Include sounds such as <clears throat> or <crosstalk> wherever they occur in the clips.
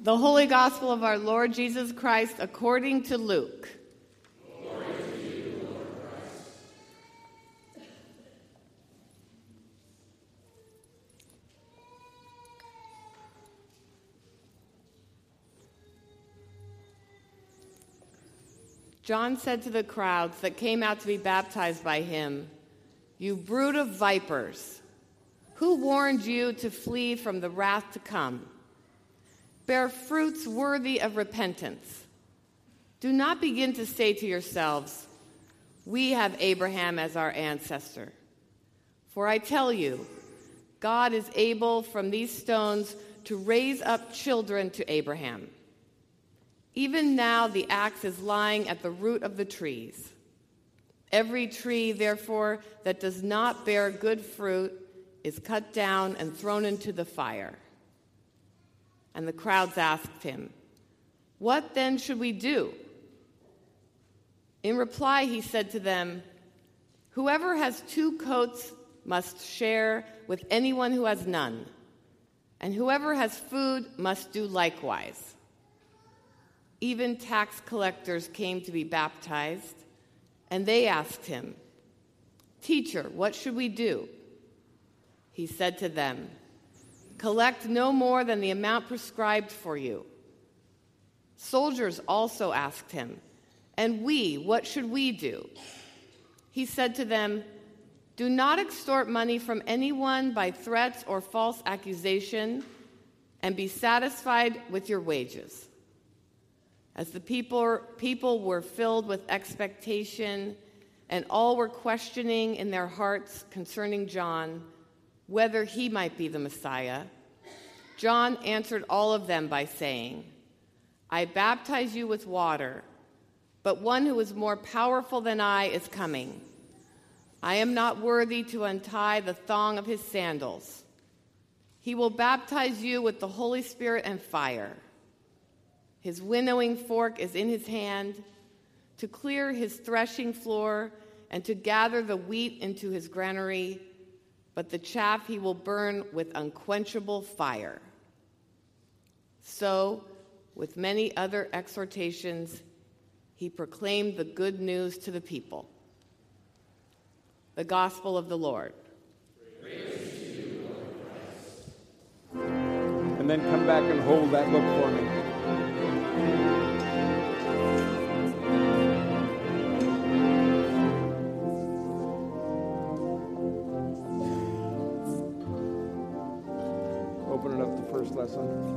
The Holy Gospel of our Lord Jesus Christ according to Luke. John said to the crowds that came out to be baptized by him, You brood of vipers, who warned you to flee from the wrath to come? Bear fruits worthy of repentance. Do not begin to say to yourselves, We have Abraham as our ancestor. For I tell you, God is able from these stones to raise up children to Abraham. Even now, the axe is lying at the root of the trees. Every tree, therefore, that does not bear good fruit is cut down and thrown into the fire. And the crowds asked him, What then should we do? In reply, he said to them, Whoever has two coats must share with anyone who has none, and whoever has food must do likewise. Even tax collectors came to be baptized, and they asked him, Teacher, what should we do? He said to them, Collect no more than the amount prescribed for you. Soldiers also asked him, And we, what should we do? He said to them, Do not extort money from anyone by threats or false accusation, and be satisfied with your wages. As the people, people were filled with expectation, and all were questioning in their hearts concerning John, whether he might be the Messiah, John answered all of them by saying, I baptize you with water, but one who is more powerful than I is coming. I am not worthy to untie the thong of his sandals. He will baptize you with the Holy Spirit and fire. His winnowing fork is in his hand to clear his threshing floor and to gather the wheat into his granary but the chaff he will burn with unquenchable fire. So, with many other exhortations, he proclaimed the good news to the people. The gospel of the Lord. And then come back and hold that book for me. Lesson.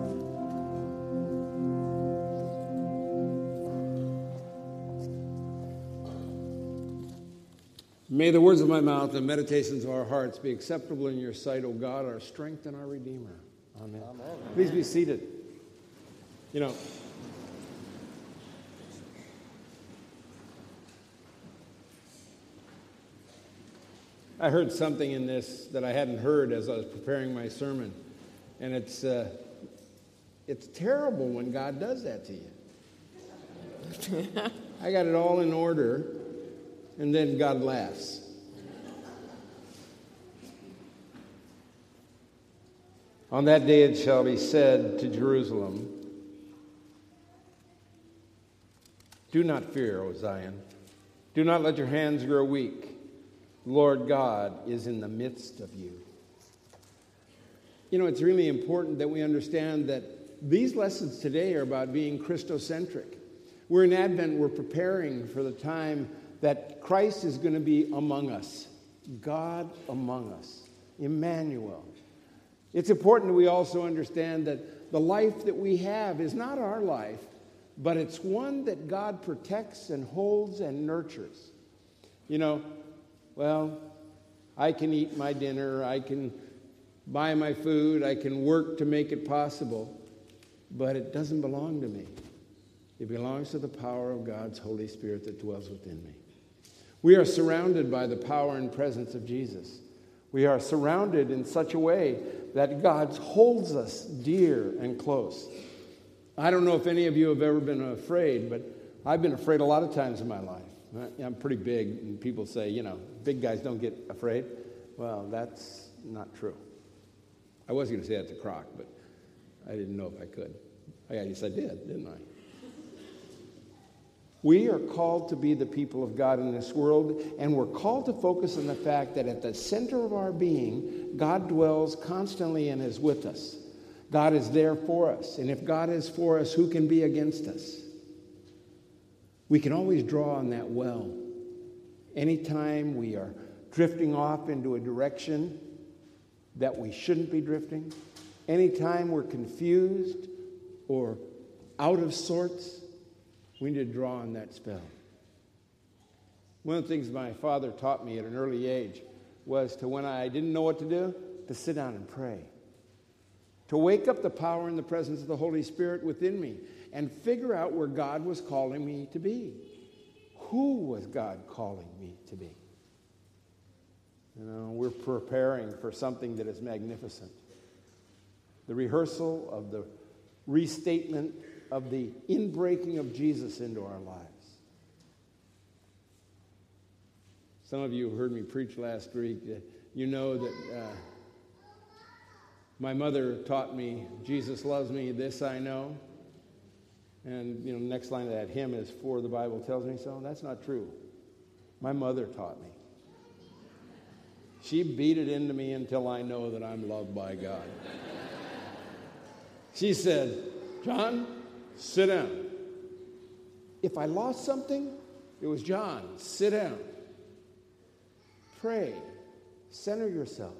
May the words of my mouth and meditations of our hearts be acceptable in your sight, O God, our strength and our Redeemer. Amen. Amen. Please be seated. You know, I heard something in this that I hadn't heard as I was preparing my sermon. And it's, uh, it's terrible when God does that to you. <laughs> I got it all in order, and then God laughs. On that day it shall be said to Jerusalem, Do not fear, O Zion. Do not let your hands grow weak. The Lord God is in the midst of you. You know, it's really important that we understand that these lessons today are about being Christocentric. We're in Advent, we're preparing for the time that Christ is going to be among us, God among us, Emmanuel. It's important that we also understand that the life that we have is not our life, but it's one that God protects and holds and nurtures. You know, well, I can eat my dinner, I can buy my food, I can work to make it possible, but it doesn't belong to me. It belongs to the power of God's Holy Spirit that dwells within me. We are surrounded by the power and presence of Jesus. We are surrounded in such a way that God holds us dear and close. I don't know if any of you have ever been afraid, but I've been afraid a lot of times in my life. I'm pretty big, and people say, you know, big guys don't get afraid. Well, that's not true. I was going to say that to Croc, but I didn't know if I could. I guess I did, didn't I? We are called to be the people of God in this world, and we're called to focus on the fact that at the center of our being, God dwells constantly and is with us. God is there for us. And if God is for us, who can be against us? We can always draw on that well. Anytime we are drifting off into a direction that we shouldn't be drifting, anytime we're confused or out of sorts, we need to draw on that spell. One of the things my father taught me at an early age was to, when I didn't know what to do, to sit down and pray. To wake up the power and the presence of the Holy Spirit within me and figure out where God was calling me to be. Who was God calling me to be? You know, we're preparing for something that is magnificent. The rehearsal of the restatement of the inbreaking of Jesus into our lives. Some of you heard me preach last week. You know that uh, my mother taught me, Jesus loves me, this I know. And, you know, next line of that hymn is, For the Bible tells me so. That's not true. My mother taught me. She beat it into me until I know that I'm loved by God. she said, John, Sit down. If I lost something, it was John. Sit down. Pray. Center yourself.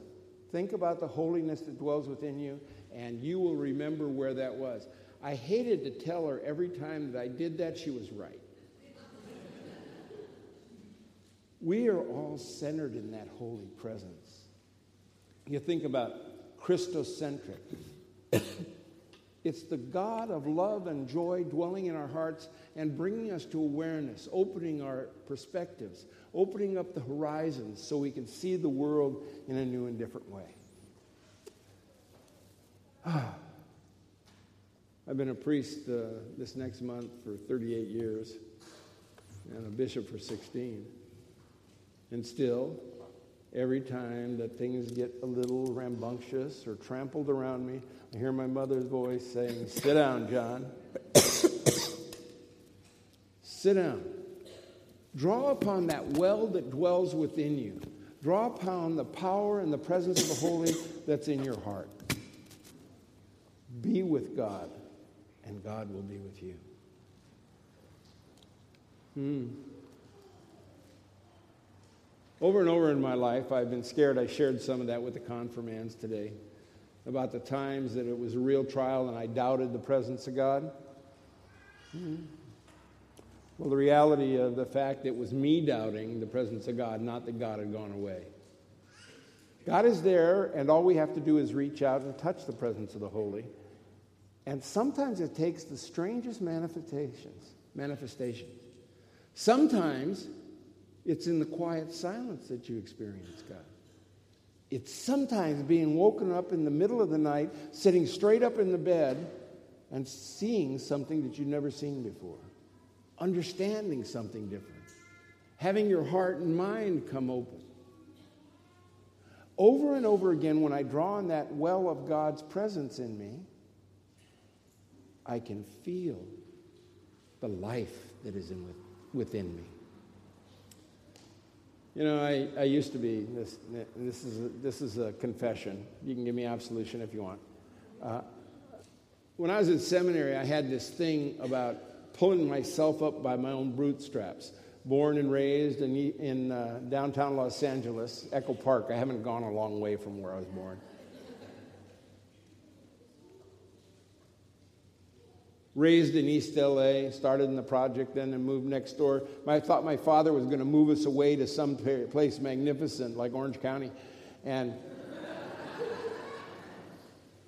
Think about the holiness that dwells within you, and you will remember where that was. I hated to tell her every time that I did that, she was right. We are all centered in that holy presence. You think about Christocentric. <coughs> It's the God of love and joy dwelling in our hearts and bringing us to awareness, opening our perspectives, opening up the horizons so we can see the world in a new and different way. <sighs> I've been a priest uh, this next month for 38 years and a bishop for 16. And still, every time that things get a little rambunctious or trampled around me, I hear my mother's voice saying, Sit down, John. Sit down. Draw upon that well that dwells within you. Draw upon the power and the presence of the Holy that's in your heart. Be with God, and God will be with you. Hmm. Over and over in my life, I've been scared. I shared some of that with the confirmands today about the times that it was a real trial and I doubted the presence of God. Hmm. Well, the reality of the fact it was me doubting the presence of God, not that God had gone away. God is there, and all we have to do is reach out and touch the presence of the Holy. And sometimes it takes the strangest manifestations. Manifestations. Sometimes it's in the quiet silence that you experience God. It's sometimes being woken up in the middle of the night, sitting straight up in the bed, and seeing something that you've never seen before, understanding something different, having your heart and mind come open. Over and over again, when I draw on that well of God's presence in me, I can feel the life that is in within me. You know, I, I used to be, this, this, is a, this is a confession. You can give me absolution if you want. Uh, when I was in seminary, I had this thing about pulling myself up by my own bootstraps. Born and raised in, in uh, downtown Los Angeles, Echo Park. I haven't gone a long way from where I was born. Raised in East LA, started in the project then and moved next door. I thought my father was going to move us away to some place magnificent like Orange County. And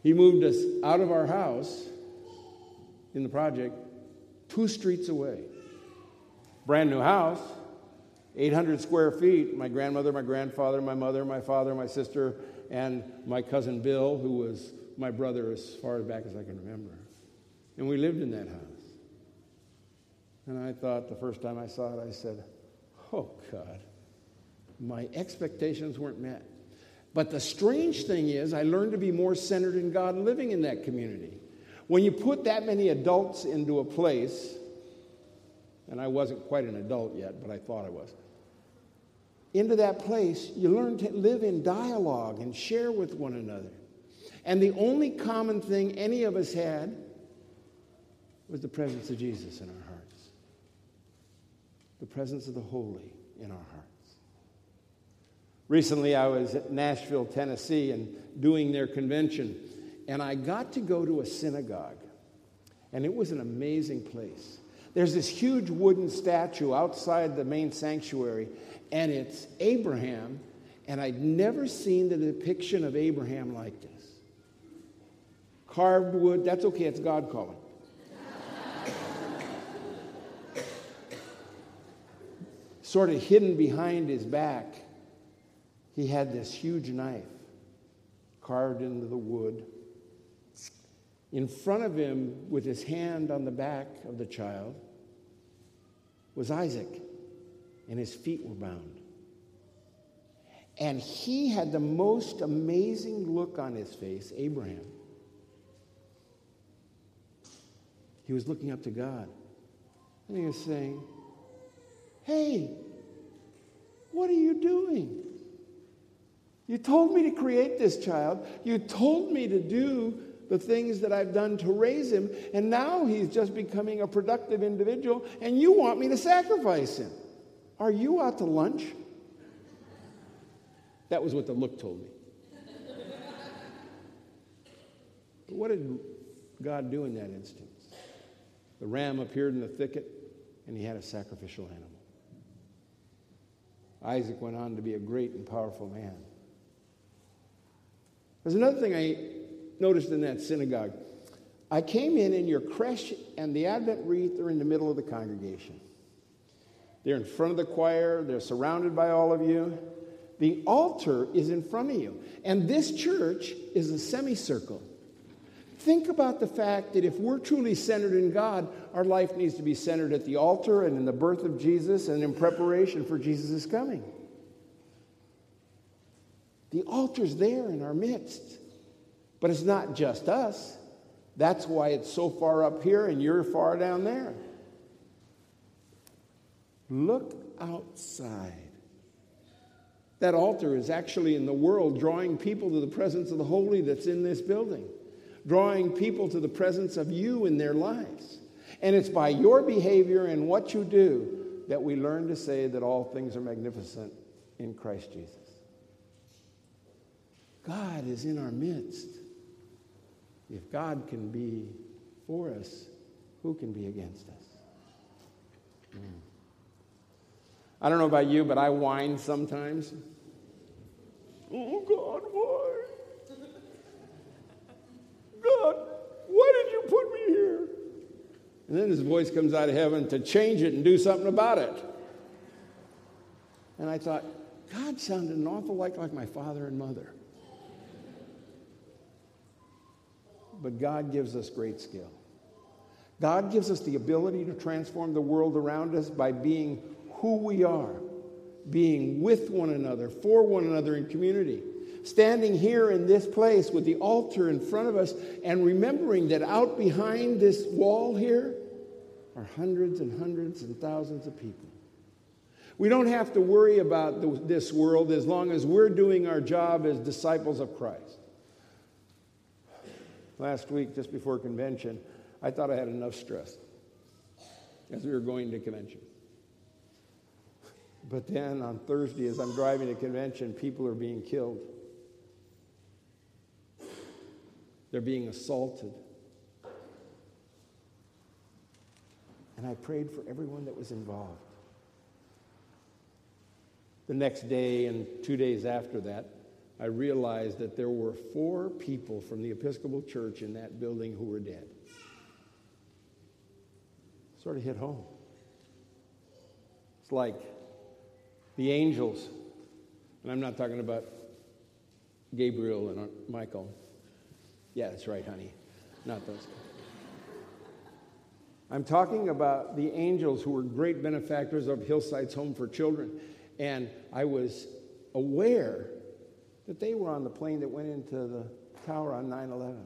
he moved us out of our house in the project two streets away. Brand new house, 800 square feet. My grandmother, my grandfather, my mother, my father, my sister, and my cousin Bill, who was my brother as far back as I can remember. And we lived in that house. And I thought the first time I saw it, I said, Oh, God, my expectations weren't met. But the strange thing is, I learned to be more centered in God living in that community. When you put that many adults into a place, and I wasn't quite an adult yet, but I thought I was, into that place, you learn to live in dialogue and share with one another. And the only common thing any of us had was the presence of Jesus in our hearts, the presence of the holy in our hearts. Recently, I was at Nashville, Tennessee, and doing their convention, and I got to go to a synagogue, and it was an amazing place. There's this huge wooden statue outside the main sanctuary, and it's Abraham, and I'd never seen the depiction of Abraham like this. Carved wood, that's okay, it's God calling. Sort of hidden behind his back, he had this huge knife carved into the wood. In front of him, with his hand on the back of the child, was Isaac, and his feet were bound. And he had the most amazing look on his face, Abraham. He was looking up to God. And he was saying, Hey, what are you doing? You told me to create this child. You told me to do the things that I've done to raise him, and now he's just becoming a productive individual, and you want me to sacrifice him. Are you out to lunch? That was what the look told me. but what did God do in that instance? The ram appeared in the thicket, and he had a sacrificial animal. Isaac went on to be a great and powerful man. There's another thing I noticed in that synagogue. I came in, and your creche and the Advent wreath are in the middle of the congregation. They're in front of the choir, they're surrounded by all of you. The altar is in front of you. And this church is a semicircle. Think about the fact that if we're truly centered in God, our life needs to be centered at the altar and in the birth of Jesus and in preparation for Jesus' coming. The altar's there in our midst. But it's not just us. That's why it's so far up here and you're far down there. Look outside. That altar is actually in the world drawing people to the presence of the holy that's in this building drawing people to the presence of you in their lives. And it's by your behavior and what you do that we learn to say that all things are magnificent in Christ Jesus. God is in our midst. If God can be for us, who can be against us? Mm. I don't know about you, but I whine sometimes. Oh, God, why? God, why did you put me here? And then his voice comes out of heaven to change it and do something about it. And I thought, God sounded an awful lot like my father and mother. But God gives us great skill. God gives us the ability to transform the world around us by being who we are, being with one another, for one another in community standing here in this place with the altar in front of us and remembering that out behind this wall here are hundreds and hundreds and thousands of people. We don't have to worry about the, this world as long as we're doing our job as disciples of Christ. Last week, just before convention, I thought I had enough stress as we were going to convention. But then on Thursday, as I'm driving to convention, people are being killed. They're being assaulted. And I prayed for everyone that was involved. The next day and two days after that, I realized that there were four people from the Episcopal Church in that building who were dead. Sort of hit home. It's like the angels, and I'm not talking about Gabriel and Michael. Yeah, that's right, honey. Not those. I'm talking about the angels who were great benefactors of Hillsides Home for Children. And I was aware that they were on the plane that went into the tower on 9 11.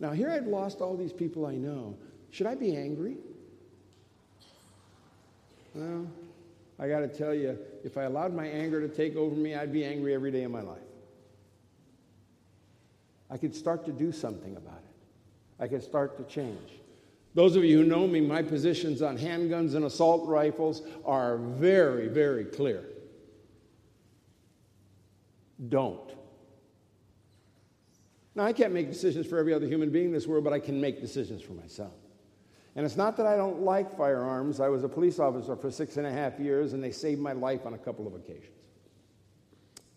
Now, here I've lost all these people I know. Should I be angry? Well, I got to tell you, if I allowed my anger to take over me, I'd be angry every day of my life. I could start to do something about it. I could start to change. Those of you who know me, my positions on handguns and assault rifles are very, very clear. Don't. Now, I can't make decisions for every other human being in this world, but I can make decisions for myself. And it's not that I don't like firearms. I was a police officer for six and a half years, and they saved my life on a couple of occasions.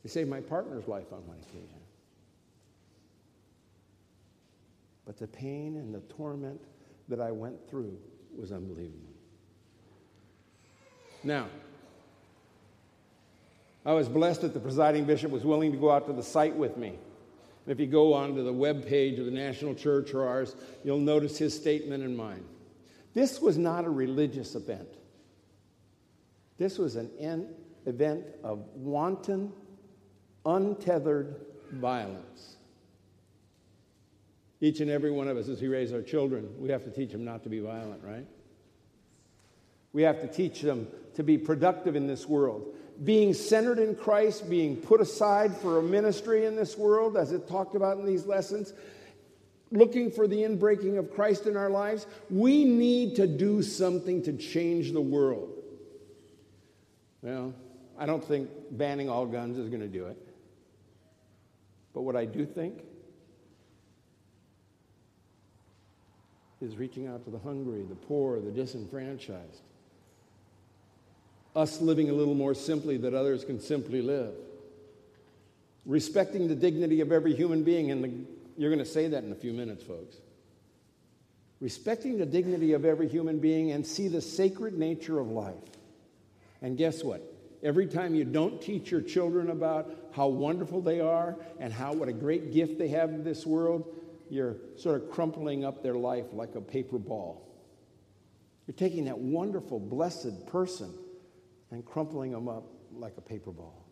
They saved my partner's life on one occasion. But the pain and the torment that I went through was unbelievable. Now, I was blessed that the presiding bishop was willing to go out to the site with me. And if you go onto the web page of the National Church or ours, you'll notice his statement and mine. This was not a religious event. This was an event of wanton, untethered violence. Each and every one of us, as we raise our children, we have to teach them not to be violent, right? We have to teach them to be productive in this world. Being centered in Christ, being put aside for a ministry in this world, as it talked about in these lessons, looking for the inbreaking of Christ in our lives, we need to do something to change the world. Well, I don't think banning all guns is going to do it. But what I do think is reaching out to the hungry, the poor, the disenfranchised. Us living a little more simply that others can simply live. Respecting the dignity of every human being and the you're going to say that in a few minutes, folks. Respecting the dignity of every human being and see the sacred nature of life. And guess what? Every time you don't teach your children about how wonderful they are and how what a great gift they have in this world, you're sort of crumpling up their life like a paper ball. You're taking that wonderful, blessed person and crumpling them up like a paper ball.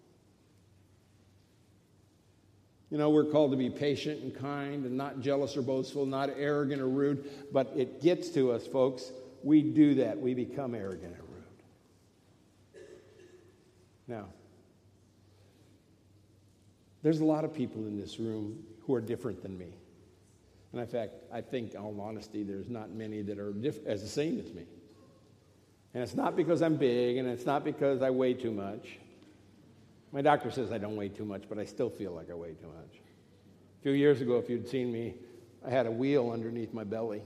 You know, we're called to be patient and kind and not jealous or boastful, not arrogant or rude, but it gets to us, folks. We do that. We become arrogant and rude. Now, there's a lot of people in this room who are different than me. And in fact, I think, in all honesty, there's not many that are diff- as the same as me. And it's not because I'm big, and it's not because I weigh too much. My doctor says I don't weigh too much, but I still feel like I weigh too much. A few years ago, if you'd seen me, I had a wheel underneath my belly.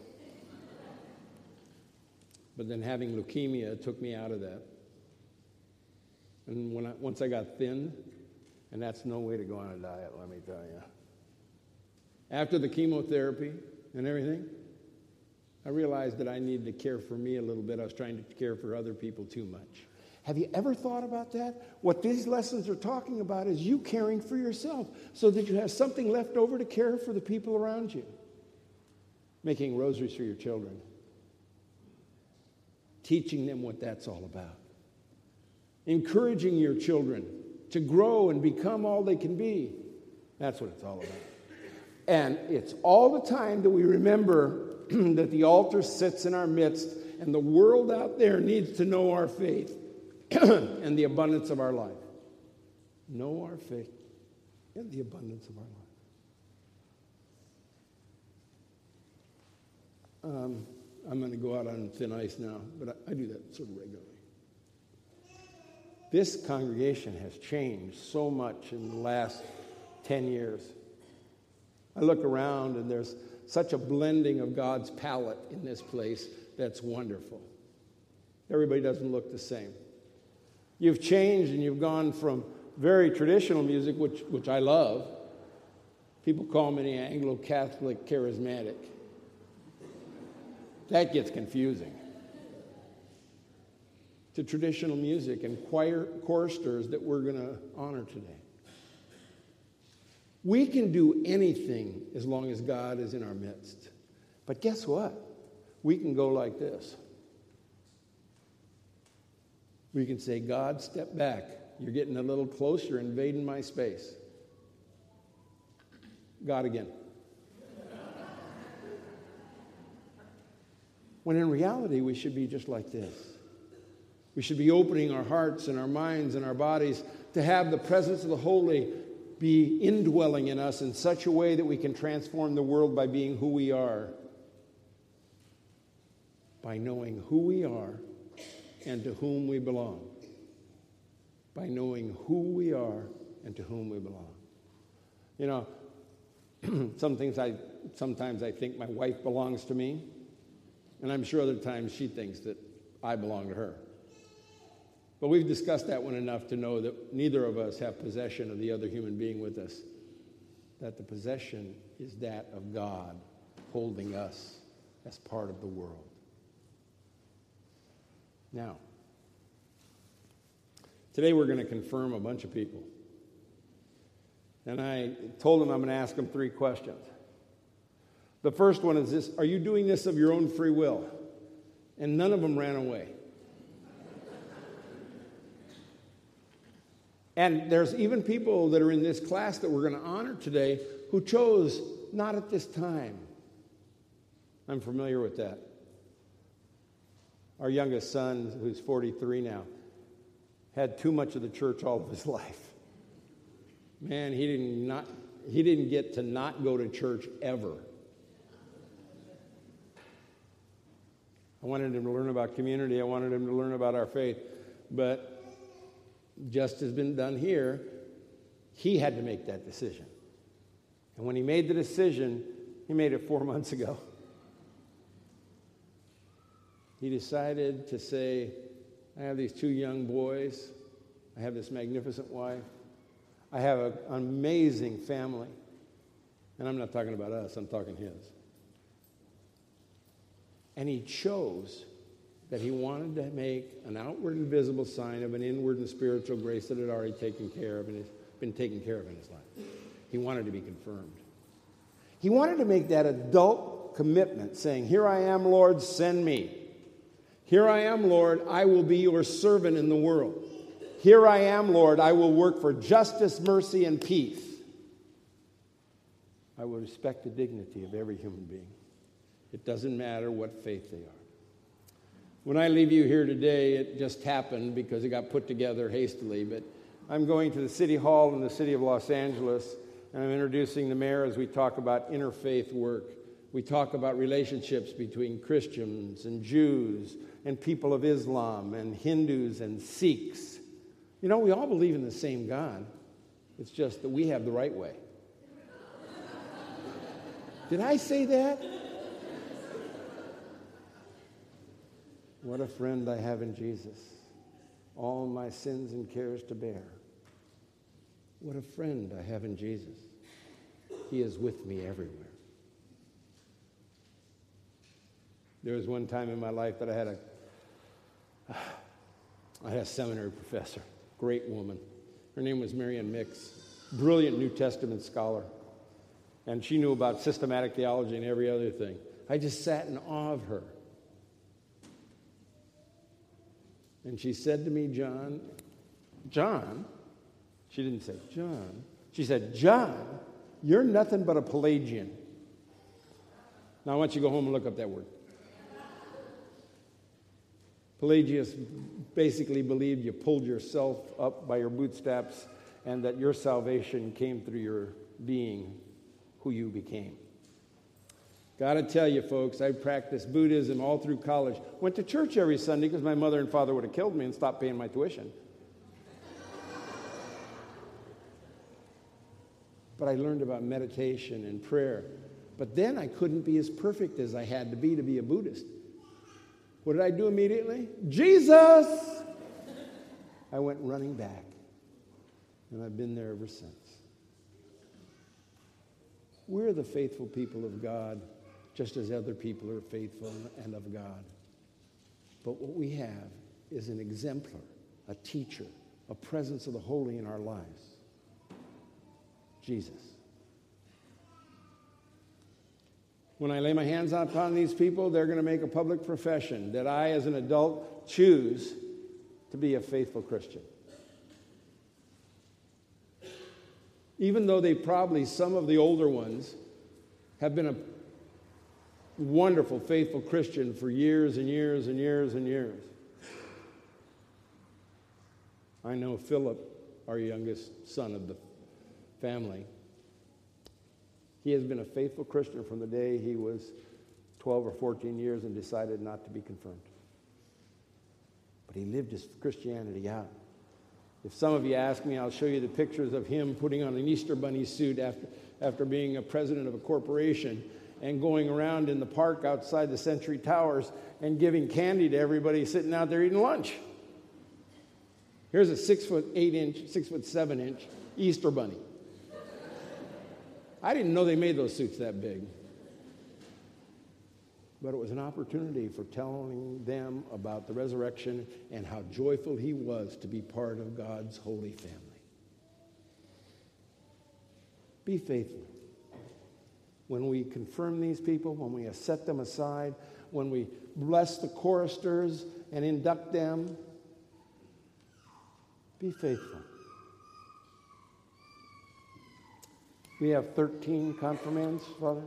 But then having leukemia took me out of that. And when I, once I got thin, and that's no way to go on a diet, let me tell you. After the chemotherapy and everything, I realized that I needed to care for me a little bit. I was trying to care for other people too much. Have you ever thought about that? What these lessons are talking about is you caring for yourself so that you have something left over to care for the people around you. Making rosaries for your children, teaching them what that's all about, encouraging your children to grow and become all they can be. That's what it's all about. And it's all the time that we remember <clears throat> that the altar sits in our midst and the world out there needs to know our faith. <clears throat> and the abundance of our life. Know our faith and the abundance of our life. Um, I'm going to go out on thin ice now, but I, I do that sort of regularly. This congregation has changed so much in the last 10 years. I look around and there's such a blending of God's palette in this place that's wonderful. Everybody doesn't look the same. You've changed and you've gone from very traditional music, which, which I love. People call me Anglo Catholic charismatic. That gets confusing. To traditional music and choir choristers that we're going to honor today. We can do anything as long as God is in our midst. But guess what? We can go like this we can say, God, step back. You're getting a little closer, invading my space. God again. When in reality, we should be just like this. We should be opening our hearts and our minds and our bodies to have the presence of the Holy be indwelling in us in such a way that we can transform the world by being who we are, by knowing who we are and to whom we belong. By knowing who we are and to whom we belong. You know, <clears throat> some things I sometimes I think my wife belongs to me, and I'm sure other times she thinks that I belong to her. But we've discussed that one enough to know that neither of us have possession of the other human being with us. That the possession is that of God holding us as part of the world. Now, today we're going to confirm a bunch of people. And I told them I'm going to ask them three questions. The first one is this Are you doing this of your own free will? And none of them ran away. And there's even people that are in this class that we're going to honor today who chose not at this time. I'm familiar with that. Our youngest son, who's 43 now, had too much of the church all of his <laughs> life. Man, he didn't, not, he didn't get to not go to church ever. I wanted him to learn about community. I wanted him to learn about our faith. But just has been done here, he had to make that decision. And when he made the decision, he made it four <laughs> months ago. He decided to say, I have these two young boys, I have this magnificent wife, I have an amazing family. And I'm not talking about us, I'm talking his. And he chose that he wanted to make an outward and visible sign of an inward and spiritual grace that had already taken care of and been taken care of in his life. He wanted to be confirmed. He wanted to make that adult commitment, saying, Here I am, Lord, send me. Here I am, Lord, I will be your servant in the world. Here I am, Lord, I will work for justice, mercy, and peace. I will respect the dignity of every human being. It doesn't matter what faith they are. When I leave you here today, it just happened because it got put together hastily, but I'm going to the City Hall in the city of Los Angeles, and I'm introducing the mayor as we talk about interfaith work. We talk about relationships between Christians and Jews and people of Islam and Hindus and Sikhs. You know, we all believe in the same God. It's just that we have the right way. <laughs> Did I say that? What a friend I have in Jesus. All my sins and cares to bear. What a friend I have in Jesus. He is with me everywhere. There was one time in my life that I had a <sighs> I had a seminary professor, great woman. Her name was Marian Micks, brilliant New Testament scholar. And she knew about systematic theology and every other thing. I just sat in awe of her. And she said to me, John, John, she didn't say, John. She said, John, you're nothing but a Pelagian. Now I want you to go home and look up that word. Pelagius basically believed you pulled yourself up by your bootstraps and that your salvation came through your being who you became. Got to tell you, folks, I practiced Buddhism all through college. Went to church every Sunday because my mother and father would have killed me and stopped paying my tuition. But I learned about meditation and prayer. But then I couldn't be as perfect as I had to be to be a Buddhist. What did I do immediately? Jesus! I went running back. And I've been there ever since. We're the faithful people of God just as other people are faithful and of God. But what we have is an exemplar, a teacher, a presence of the holy in our lives Jesus. When I lay my hands upon these people, they're going to make a public profession that I, as an adult, choose to be a faithful Christian. Even though they probably, some of the older ones, have been a wonderful, faithful Christian for years and years and years and years. I know Philip, our youngest son of the family. He has been a faithful Christian from the day he was 12 or 14 years and decided not to be confirmed. But he lived his Christianity out. If some of you ask me, I'll show you the pictures of him putting on an Easter bunny suit after, after being a president of a corporation and going around in the park outside the Century Towers and giving candy to everybody sitting out there eating lunch. Here's a six foot eight inch, six foot seven inch Easter bunny. I didn't know they made those suits that big. But it was an opportunity for telling them about the resurrection and how joyful he was to be part of God's holy family. Be faithful. When we confirm these people, when we set them aside, when we bless the choristers and induct them, be faithful. We have 13 confirmands, Father.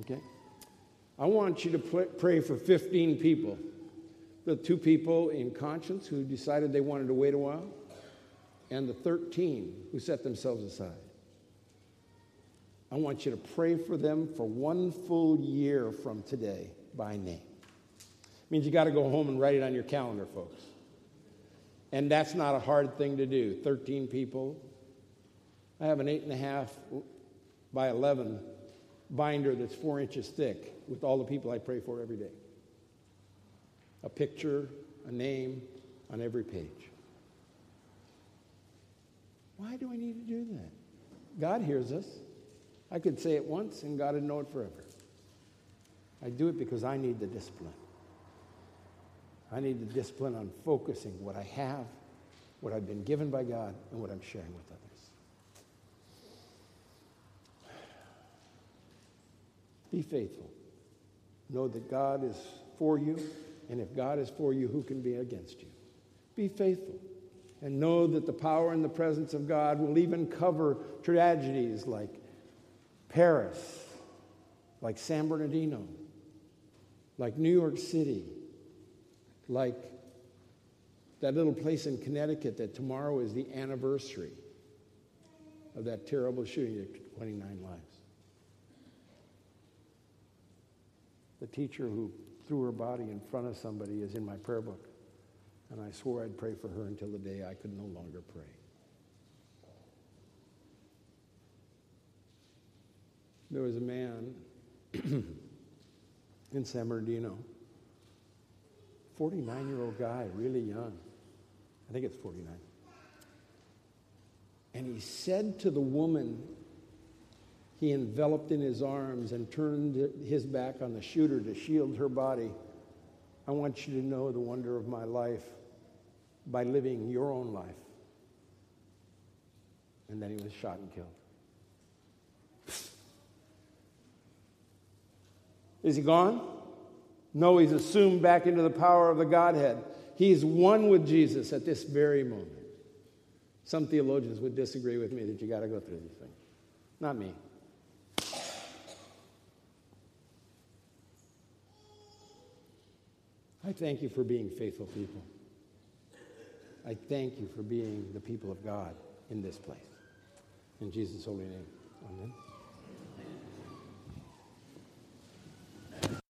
Okay. I want you to pray for 15 people. The two people in conscience who decided they wanted to wait a while, and the 13 who set themselves aside. I want you to pray for them for one full year from today by name. It means you got to go home and write it on your calendar, folks. And that's not a hard thing to do. 13 people. I have an eight and a half by 11 binder that's four inches thick with all the people I pray for every day. A picture, a name on every page. Why do I need to do that? God hears us. I could say it once and God would know it forever. I do it because I need the discipline. I need the discipline on focusing what I have, what I've been given by God, and what I'm sharing with others. Be faithful. Know that God is for you, and if God is for you, who can be against you? Be faithful. And know that the power and the presence of God will even cover tragedies like Paris, like San Bernardino, like New York City, like that little place in Connecticut that tomorrow is the anniversary of that terrible shooting that 29 lives. The teacher who threw her body in front of somebody is in my prayer book. And I swore I'd pray for her until the day I could no longer pray. There was a man <clears throat> in San Bernardino 49 year old guy, really young. I think it's 49. And he said to the woman he enveloped in his arms and turned his back on the shooter to shield her body, I want you to know the wonder of my life by living your own life. And then he was shot and killed. Is he gone? No, he's assumed back into the power of the Godhead. He's one with Jesus at this very moment. Some theologians would disagree with me that you got to go through these things. Not me. I thank you for being faithful people. I thank you for being the people of God in this place. In Jesus' holy name. Amen.